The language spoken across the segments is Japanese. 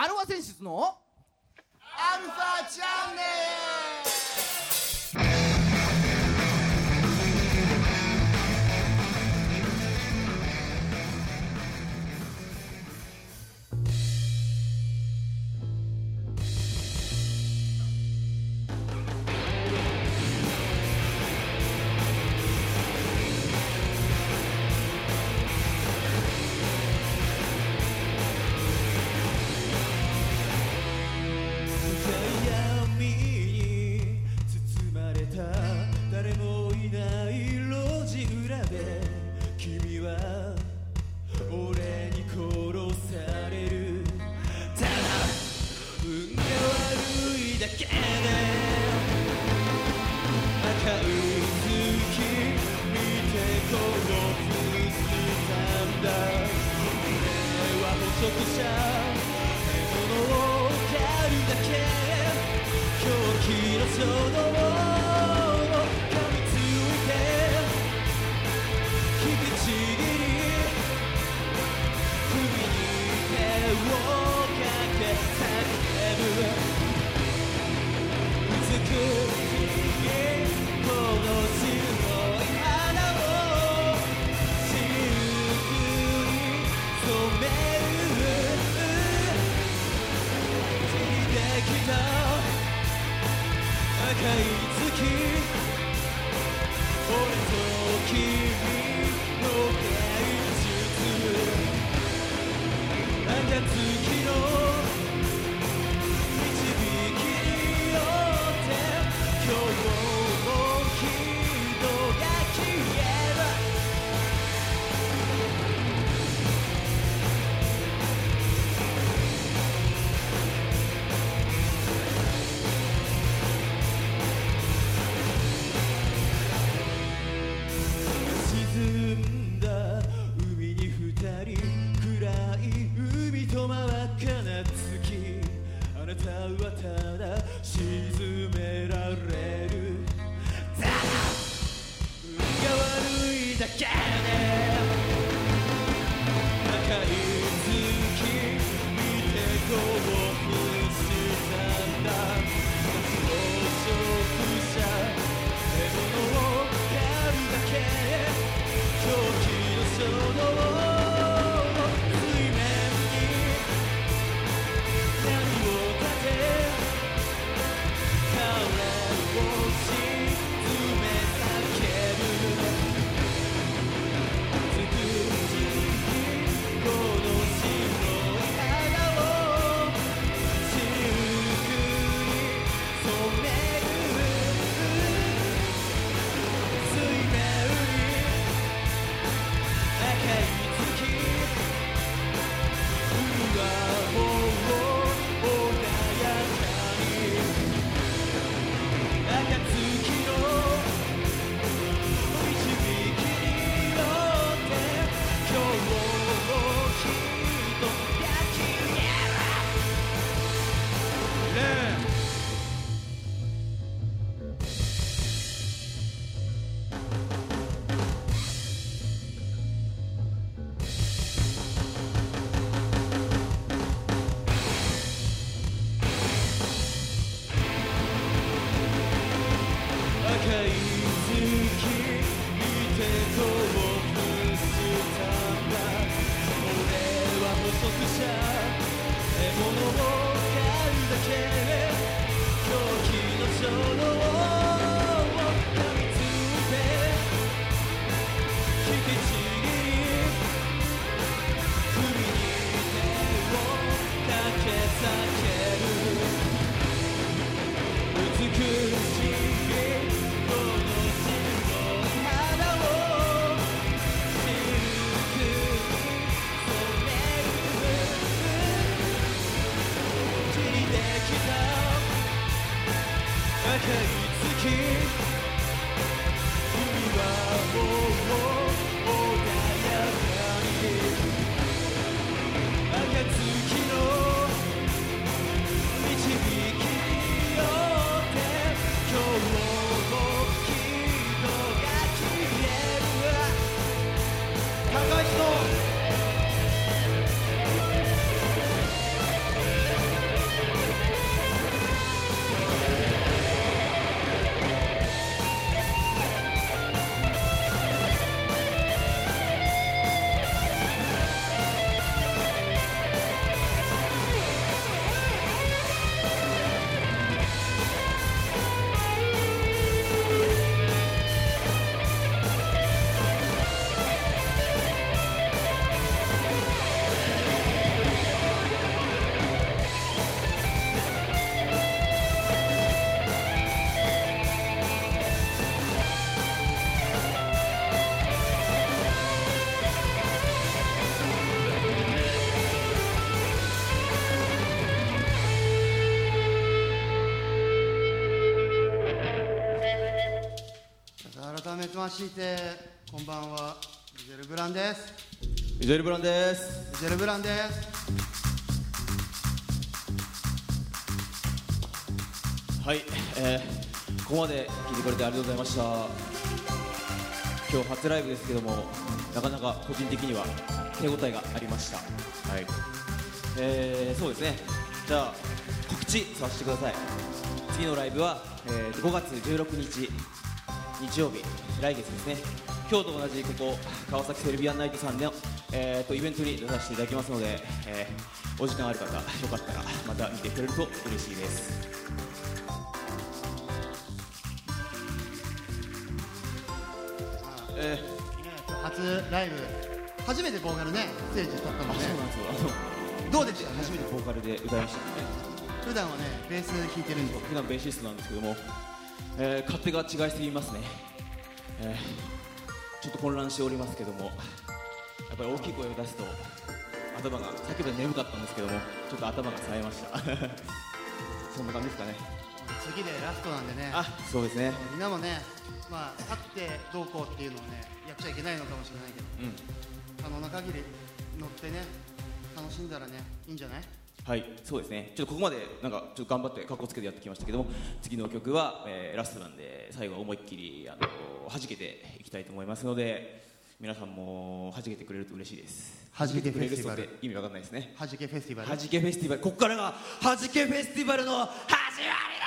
アルファ選手のアルファチャンネルましてこんばんは。ビジェルブランです。ビジュエルブランです。ビジェルブランです。はい、えー、ここまで聞いてくれてありがとうございました。今日初ライブですけどもなかなか個人的には手応えがありました。はい。えー、そうですね。じゃあ告知させてください。次のライブは、えー、5月16日日曜日来月ですね。今日と同じここ川崎セルビアンナイトさんの、えー、とイベントに出させていただきますので、えーお時間ある方よかったらまた見てくれると嬉しいです。えー。初ライブ。初めてボーカルねステージ取ったのね。あそうなんですよ。あのどうでした？初めてボーカルで歌いましたね。普段はねベース弾いてるんで。普段ベーシストなんですけども、えー勝手が違いすぎますね、えーちょっと混乱しておりますけどもやっぱり大きい声を出すと頭がさっきまで眠かったんですけどもちょっと頭が冴えました。そんな感じですかね。次でラストなんでね。あそうですね。みんなもねまあ立ってどうこうっていうのをねやっちゃいけないのかもしれないけどうん。可能な限り乗ってね楽しんだらねいいんじゃない？はいそうですね。ちょっとここまでなんかちょっと頑張って格好つけてやってきましたけども次の曲は、えーラストなんで最後は思いっきりあの弾けていきたいと思いますので皆さんも弾けてくれると嬉しいです。弾けフェスティバル。弾けてくれる人って意味わかんないですね。はじけフェスティバル？はじけフェスティバル。ここからがはじけフェスティバルの始まり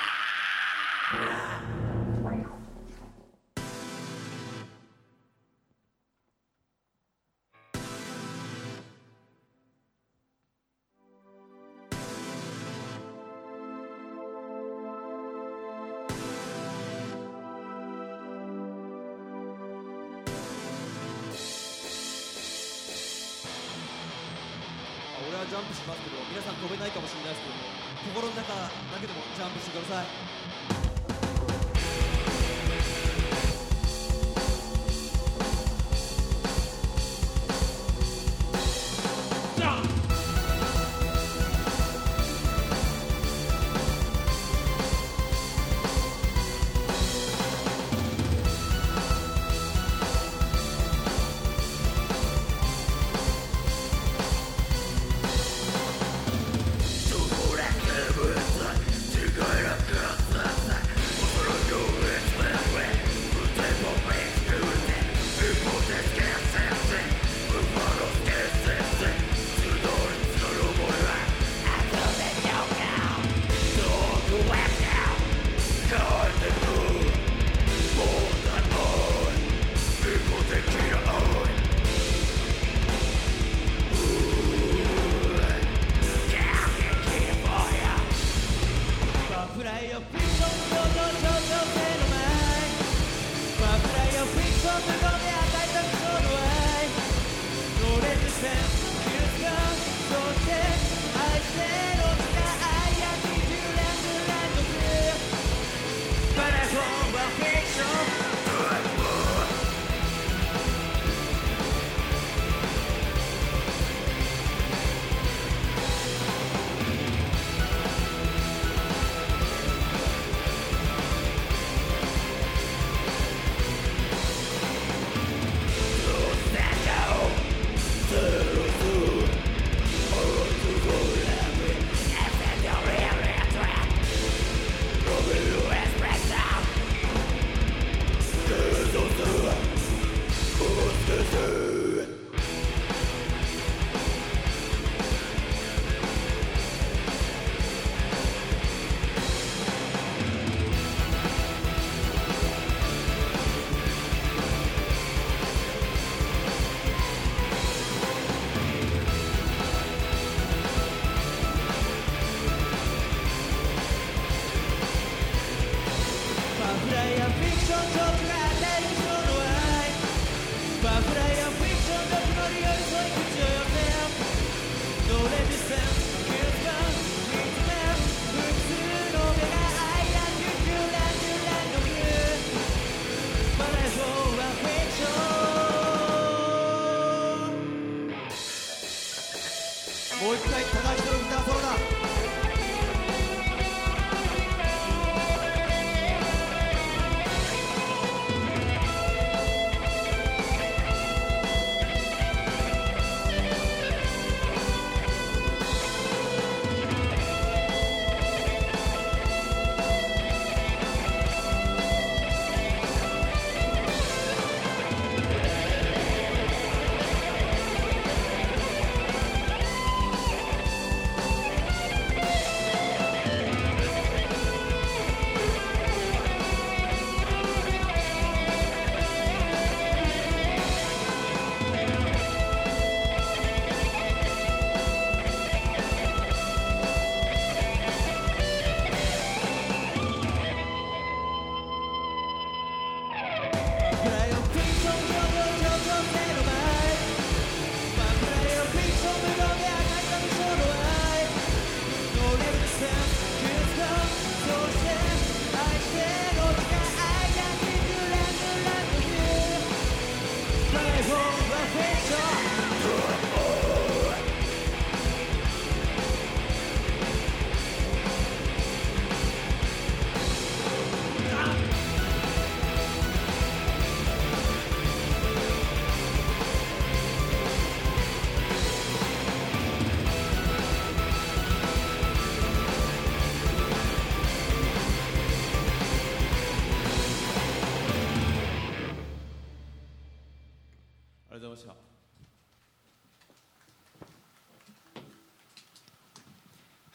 Don't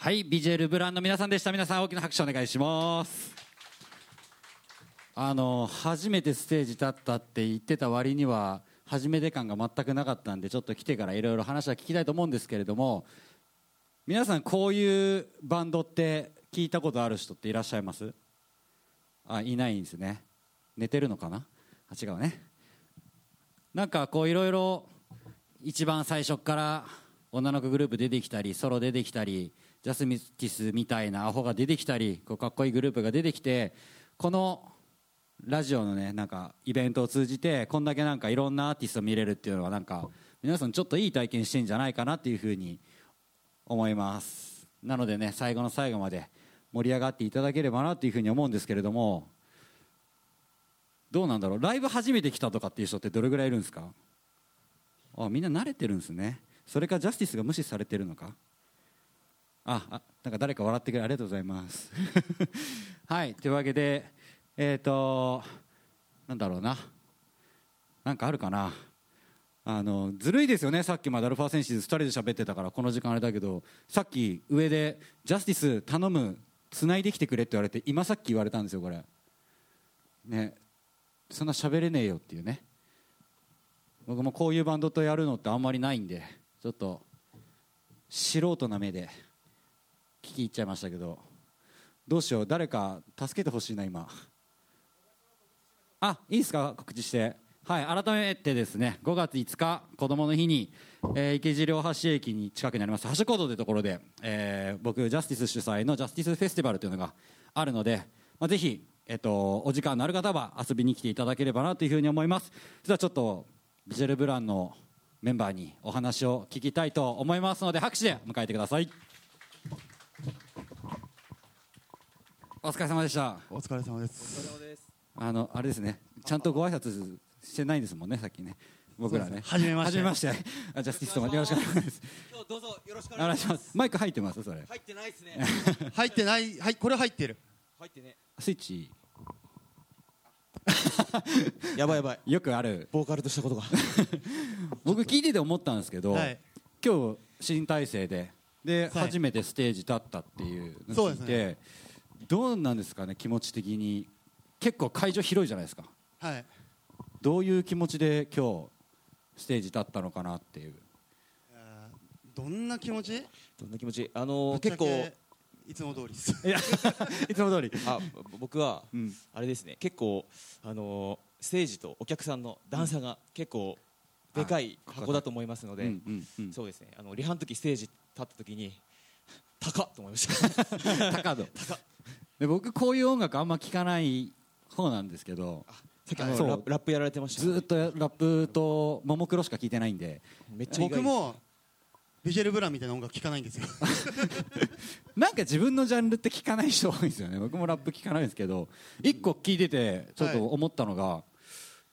はいビジュエルブランの皆さんでした。皆さん大きな拍手お願いします。あの初めてステージ立ったって言ってた割には初めて感が全くなかったんでちょっと来てからいろいろ話は聞きたいと思うんですけれども皆さんこういうバンドって聞いたことある人っていらっしゃいます？あいないんですね。寝てるのかな？あ違うね。なんかこういろいろ一番最初から女の子グループ出てきたりソロ出てきたりジャスミティスみたいなアホが出てきたりこうかっこいいグループが出てきてこのラジオのねなんかイベントを通じてこんだけなんかいろんなアーティスト見れるっていうのはなんか皆さんちょっといい体験してんじゃないかなっていうふうに思います。なのでね最後の最後まで盛り上がっていただければなっていうふうに思うんですけれどもどうなんだろう？ライブ初めて来たとかっていう人ってどれぐらいいるんですか？あみんな慣れてるんですね。それかジャスティスが無視されてるのか？ああなんか誰か笑ってくれありがとうございます。はいというわけでえっ、となんだろうな。なんかあるかな。あのずるいですよね。さっきまでアルファセンシズ2人で喋ってたからこの時間あれだけどさっき上で「ジャスティス頼むつないできてくれ」って言われて今さっき言われたんですよこれ。ねそんな喋れねえよっていうね。僕もこういうバンドとやるのってあんまりないんでちょっと素人な目で。聞き入っちゃいましたけどどうしよう誰か助けてほしいな今。あいいですか？告知して。はい改めてですね5月5日子どもの日に、えー池尻大橋駅に近くにあります橋コードというところで、えー僕ジャスティス主催のジャスティスフェスティバルというのがあるので、まあ、ぜひ、えっとお時間のある方は遊びに来ていただければなというふうに思います。それではちょっとビジュエルブランのメンバーにお話を聞きたいと思いますので拍手で迎えてください。お疲れ様でした。お疲れ様です。あのあれですね。ちゃんとご挨拶してないんですもんねさっきね。僕らね。はじめまして。はじめまして。あジャスティスとよろしくお願いします。今日どうぞよろしくおお願いし願いします。マイク入ってます？それ。入ってないですね。入ってない。はいこれ入ってる。入ってね。スイッチ。やばいやばい。よくある。ボーカルとしたことが。僕聞いてて思ったんですけど、はい。今日新体制でで、はい。初めてステージ立ったっていうのを聞いて、どうなんですかね気持ち的に。結構会場広いじゃないですか。はい。どういう気持ちで今日ステージ立ったのかなっていう。どんな気持ち？どんな気持ち？あのー結構。けいつも通りです。いや いつも通り、あぼ僕はうん、あれですね。結構あのーステージとお客さんの段差が結構でかいあ箱だと思いますので、うんうんうん。そうですね。あのリハの時ステージ立った時に高っと思いました。高度で僕こういう音楽あんま聞かない方なんですけどさっきラップやられてましたずーっとラップとももクロしか聞いてないんで。めっちゃ僕もビジュエルブランみたいな音楽聴かないんですよ。なんか自分のジャンルって聞かない人多いんですよね。僕もラップ聞かないんですけど一個聞いててちょっと思ったのが、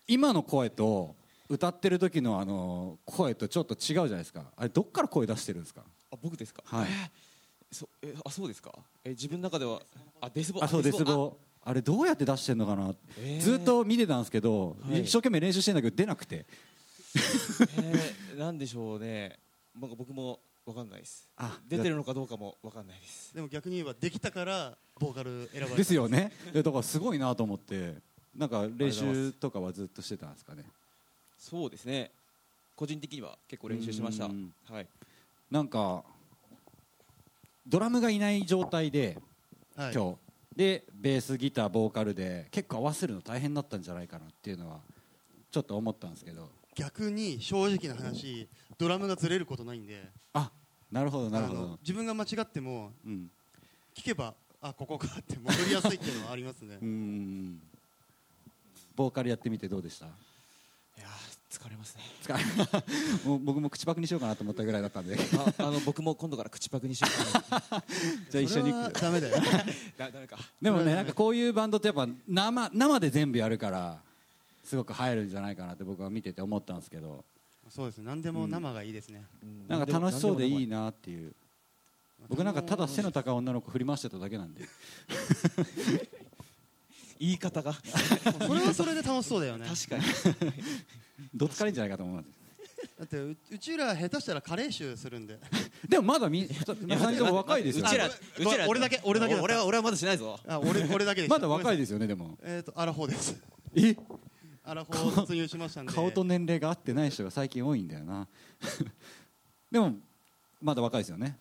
今の声と歌ってる時のあの声とちょっと違うじゃないですか。あれどっから声出してるんですか？あ僕ですか？はい。えーそえあそうですか？え自分の中ではあデスボあそうデスボあれどうやって出してんのかな、えー。ずっと見てたんですけど、はい。一生懸命練習してんだけど出なくて。えー、なんでしょうね。なんか僕もわかんないです。あ出てるのかどうかもわかんないです。でも逆に言えばできたからボーカル選ばれたですよね。でだからすごいなと思ってなんか練習とかはずっとしてたんですかね？そうですね。個人的には結構練習しました。うん。はいなんかドラムがいない状態で、はい。今日。でベースギターボーカルで結構合わせるの大変だったんじゃないかなっていうのはちょっと思ったんですけど。逆に正直な話ドラムがずれることないんで。あなるほどなるほど、自分が間違ってもうん、聞けばあここかって戻りやすいっていうのはありますね。うーん。ボーカルやってみてどうでした？疲れますね。つ かもう僕も口パクにしようかなと思ったぐらいだったんで。ああの僕も今度から口パクにしようかな じゃあ一緒にダメだよ。だダメか。でもねねなんかこういうバンドってやっぱ生生で全部やるからすごく入るんじゃないかなって僕は見てて思ったんですけど。そうですね。何でも生がいいですね、うん。なんか楽しそうでいいななっていう。僕なんかただ背の高い女の子振り回してただけなんで。言い方が。それはそれで楽しそうだよね。確かにどつかれんじゃないかと思う。んですだってううちら下手したらカレー臭するんで。でもまだみ皆さんとも若いですよ。うちらあ うちら俺だけ俺だけだった。俺は俺はまだしないぞ。あ俺俺だけでした。まだ若いでですよねでも。えっ、とアラフォーです。え？アラフォー突入しましたんで。顔と年齢が合ってない人が最近多いんだよな。でもまだ若いですよね。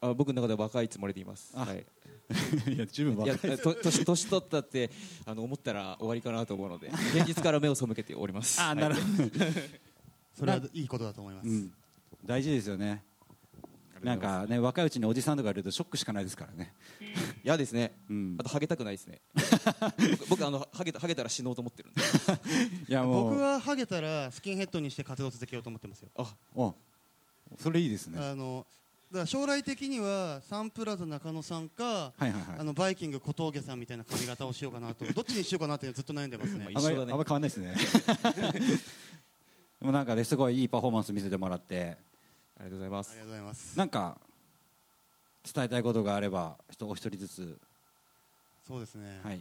あ僕の中では若いつもりでいます。あはい いや十分若い。ですと年年取ったってあの思ったら終わりかなと思うので現実から目を背けております。あなるほど、それはいいことだと思います、うん、大事ですよね。なんかね若いうちにおじさんとかいるとショックしかないですからね。嫌ですね。うん。あとハゲたくないですね。僕僕あのハゲたハゲたら死のうと思ってるんで。いやもう。僕はハゲたらスキンヘッドにして活動続けようと思ってますよ。あおそれいいですね。あのだから将来的にはサンプラザ中野さんか、はいはいはい。あのバイキング小峠さんみたいな髪型をしようかなと。どっちにしようかなってずっと悩んでますねあんまり変わんないですね。で もなんかねすごいいいパフォーマンス見せてもらってありがとうございます。ありがとうございます。なんか伝えたいことがあれば人お一人ずつ。そうですね、はい。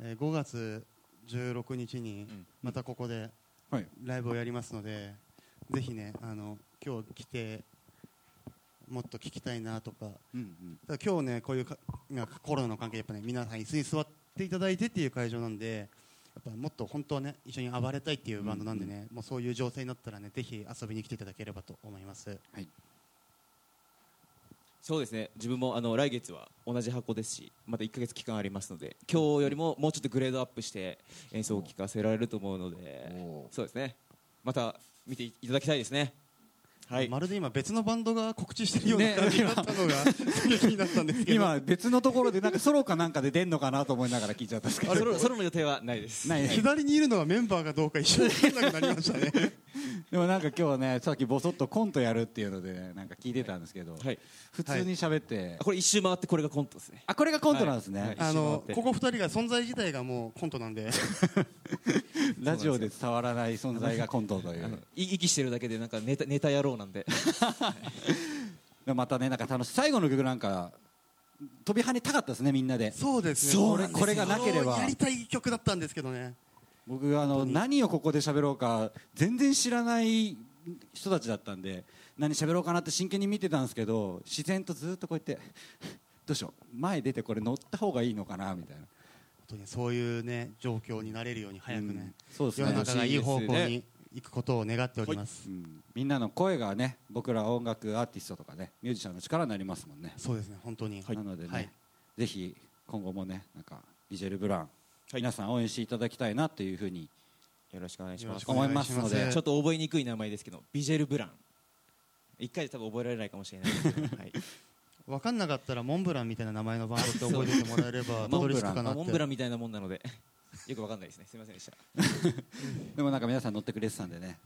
えー5月16日にん。またここではい。ライブをやりますので、ぜひねあの今日来てもっと聞きたいなとか。うんうん。ただ今日ねこういうかコロナの関係でやっぱね皆さん椅子に座っていただいてっていう会場なんでやっぱもっと本当はね一緒に暴れたいっていうバンドなんでね、もうそういう情勢になったらねぜひ遊びに来ていただければと思います。そうですね。自分もあの来月は同じ箱ですしまた1か月期間ありますので今日よりももうちょっとグレードアップして演奏を聴かせられると思うのでおそうですね。また見ていただきたいですねはい。まるで今別のバンドが告知してるようなね感じだったのが気になったんですけど。今別のところでなんかソロかなんかで出んのかなと思いながら聞いちゃったんですけど。ソロソロの予定はないです。ないね左にいるのはメンバーかどうか一緒に分かんなくなりましたね。でもなんか今日ねさっきボソッとコントやるっていうのでねなんか聞いてたんですけど、はい。普通に喋って、あこれ一周回ってこれがコントですね。あこれがコントなんですね、はい。はいあのここ二人が存在自体がもうコントなんで。ラジオで伝わらない存在がコントという。い息してるだけでなんかネタネタ野郎なんで。でまたねなんか楽しい最後の曲なんか飛び跳ねたかったですねみんなで。そうですねそうなんですよ。これがなければ。やりたい曲だったんですけどね。僕あの何をここで喋ろうか全然知らない人たちだったんで何喋ろうかなって真剣に見てたんですけど自然とずっとこうやって どうしよう前出てこれ乗った方がいいのかなみたいな。本当にそういうね状況になれるように早くねうん、そうです世ねの中がいい方向楽し行くことを願っております、うん。みんなの声がね僕ら音楽アーティストとかねミュージシャンの力になりますもんね、そうですね本当に、なのでね、はい。ぜひ今後もねなんかビジェル・ブラン、はい。皆さん応援していただきたいなっていうふうによろしくお願いします。思いますので。ちょっと覚えにくい名前ですけどビジェル・ブラン。一回で多分覚えられないかもしれないですけど、はい、分かんなかったらモンブランみたいな名前のバンドって覚えててもらえればたどり着くかなまあって。モンブランみたいなもんなのでよくわかんないですね。すみませんでした。でもなんか皆さん乗ってくれてたんでね。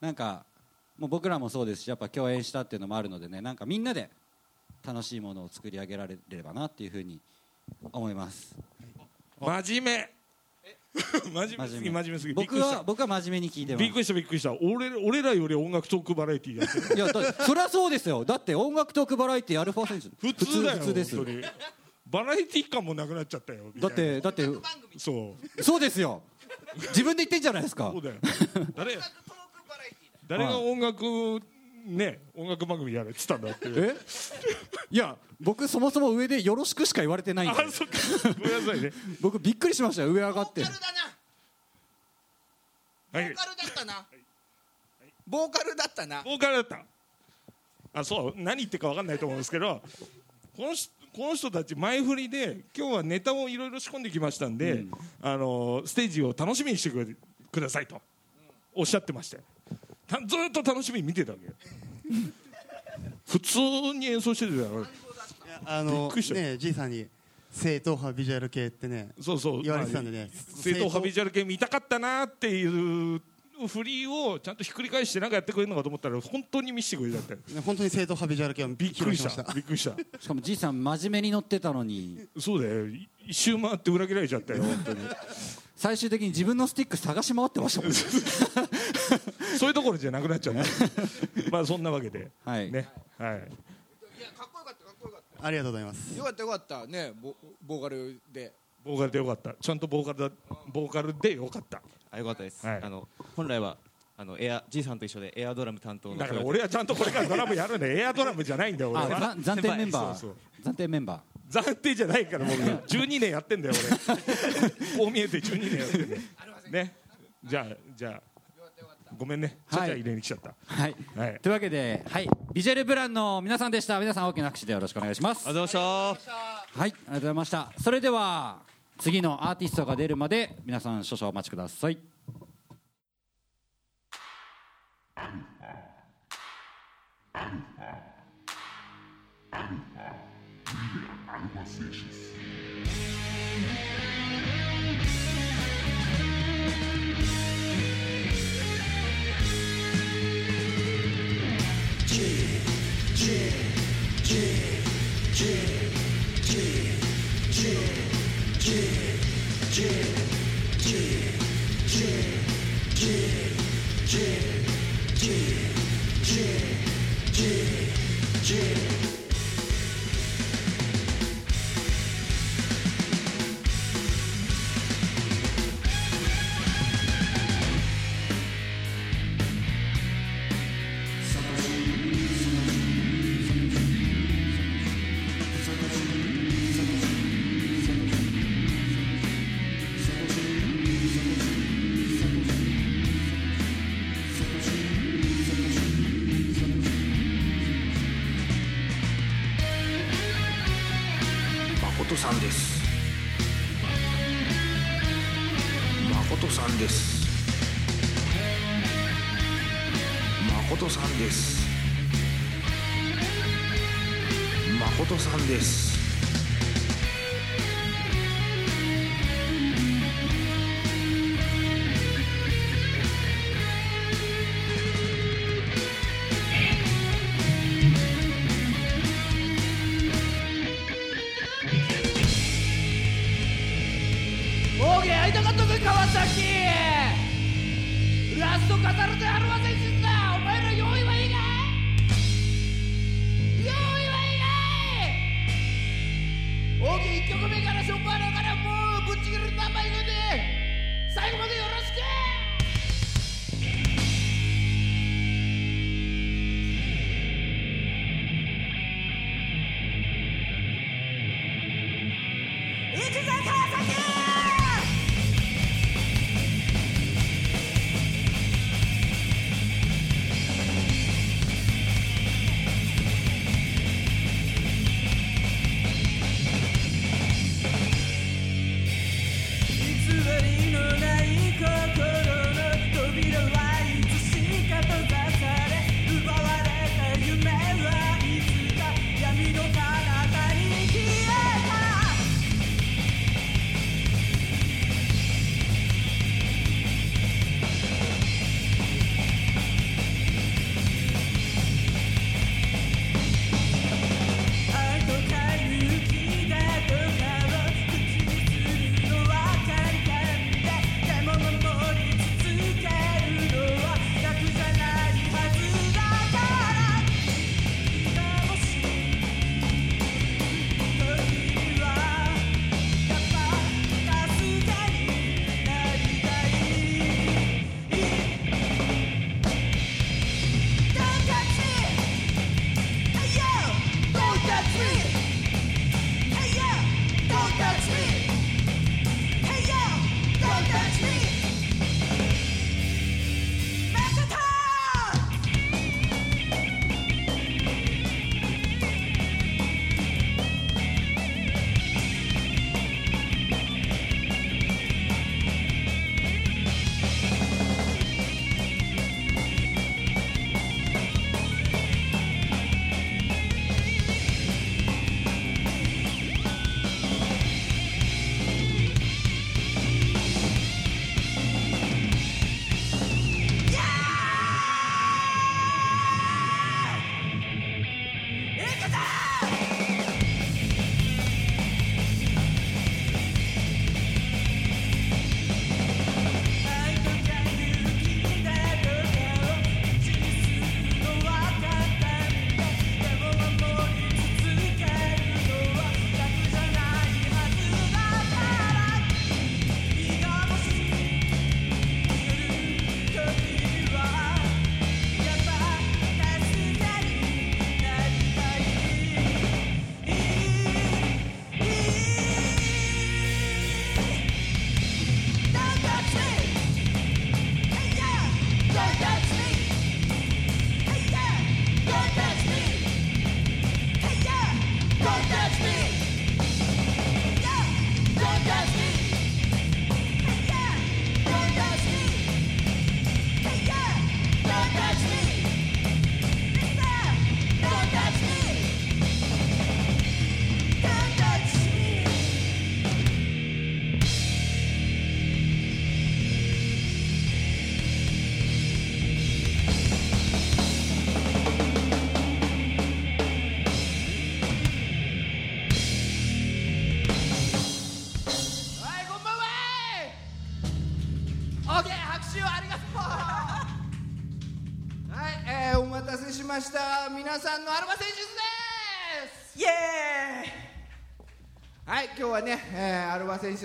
なんかもう僕らもそうですしやっぱ共演したっていうのもあるのでね。なんかみんなで楽しいものを作り上げられればなっていうふうに思います。真面目。真面目。すぎ真面目すぎ僕は僕は真面目に聞いてます。びっくりしたびっくりした。俺俺らより音楽トークバラエティーやってる。いやだそりゃそうですよ。だって音楽トークバラエティアルファ選手普通だよ普通です。本当にバラエティー感もなくなっちゃったよだってだってそう。そうですよ。自分で言ってんじゃないですか。そうだよ。誰誰が音楽ね音楽番組やれって言ったんだってえ？いや僕そもそも上でよろしくしか言われてないんで。あそっか。ごめんなさいね。僕びっくりしましたよ上上がって。ボーカルだな。はい。ボーカルだったな。ボーカルだったな。ボーカルだった。あそう？何言ってるか分かんないと思うんですけどこの人この人たち前振りで今日はネタをいろいろ仕込んできましたんで、あのステージを楽しみにしてくださいとおっしゃってましたよ。たずっと楽しみに見てたわけよ。普通に演奏してたよあのびっくりした。ねじいさんに正統派ビジュアル系ってねそうそう。言われてたんでね正統派ビジュアル系見たかったなっていう振りをちゃんとひっくり返してなんかやってくれるのかと思ったら本当に見せてくれちゃったよ。ね本当に正統派ビジュアル系をびっくりした。た。びっくりした。しかもじいさん真面目に乗ってたのに。そうだよ。い一周回って裏切られちゃったよ本当に。最終的に自分のスティック探し回ってましたもんね。そういうところじゃなくなっちゃった。まあそんなわけで。はい。ね。はい。いやかっこよかったかっこよかっありがとうございます。たよかったよかった。ねボボーカルで。ボーカルでよかった。ちゃんとボーカルだボーカルでよかったあよかったです、はい。あの本来はああのエアじいさんと一緒でエアドラム担当の。だから俺はちゃんとこれからドラムやるんで エアドラムじゃないんだよ俺あは。ざ暫定メンバー。そう暫定メンバ暫定じゃないから僕12年やってんだよ俺。こう見えて12年やってんだよ。ね。じゃあじゃあごめんね。ちゃちゃ入れに来ちゃった、ーはい。はい。というわけではい。ビジュアルブランの皆さんでした。皆さん大きな拍手でよろしくお願いします。ありがとうございました。はい。ありがとうございました。それでは次のアーティストが出るまで皆さん少々お待ちください。Yeah.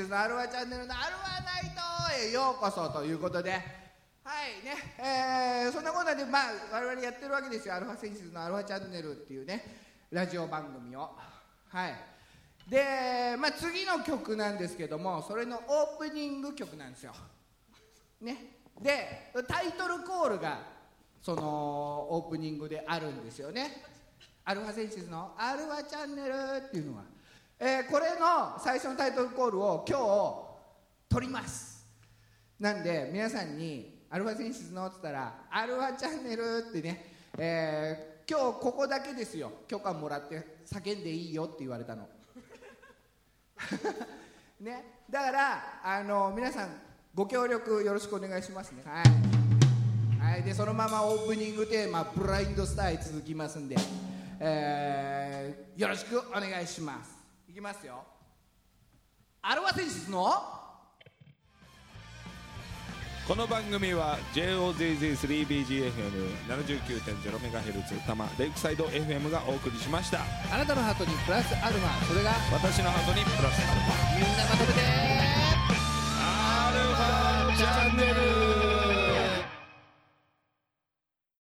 のアルバチャンネルのアルバナイトへようこそということで。はいね、えーそんなことでまあ我々やってるわけですよ。アルファセンシズのアルファチャンネルっていうねラジオ番組を。はい。でまあ次の曲なんですけどもそれのオープニング曲なんですよ。ね。でタイトルコールがそのオープニングであるんですよね。アルファセンシズのアルファチャンネルっていうのは、えーこれの最初のタイトルコールを今日撮ります。なんで皆さんに「アルファセンシズの」っつったら「アルファチャンネル」ってね、えー今日ここだけですよ。許可もらって叫んでいいよって言われたの。ね。だからあの皆さんご協力よろしくお願いしますね。はい、はい、でそのままオープニングテーマ「ブラインドスター」へ続きますんで、えーよろしくお願いします。きますよ。アルファセンシズの？この番組は JOZZ3BGFM79.0MHz 多摩レイクサイド FM がお送りしました。あなたのハートにプラスアルファ。それが？私のハートにプラスアルファ。みんなまとめて。アルファチャンネル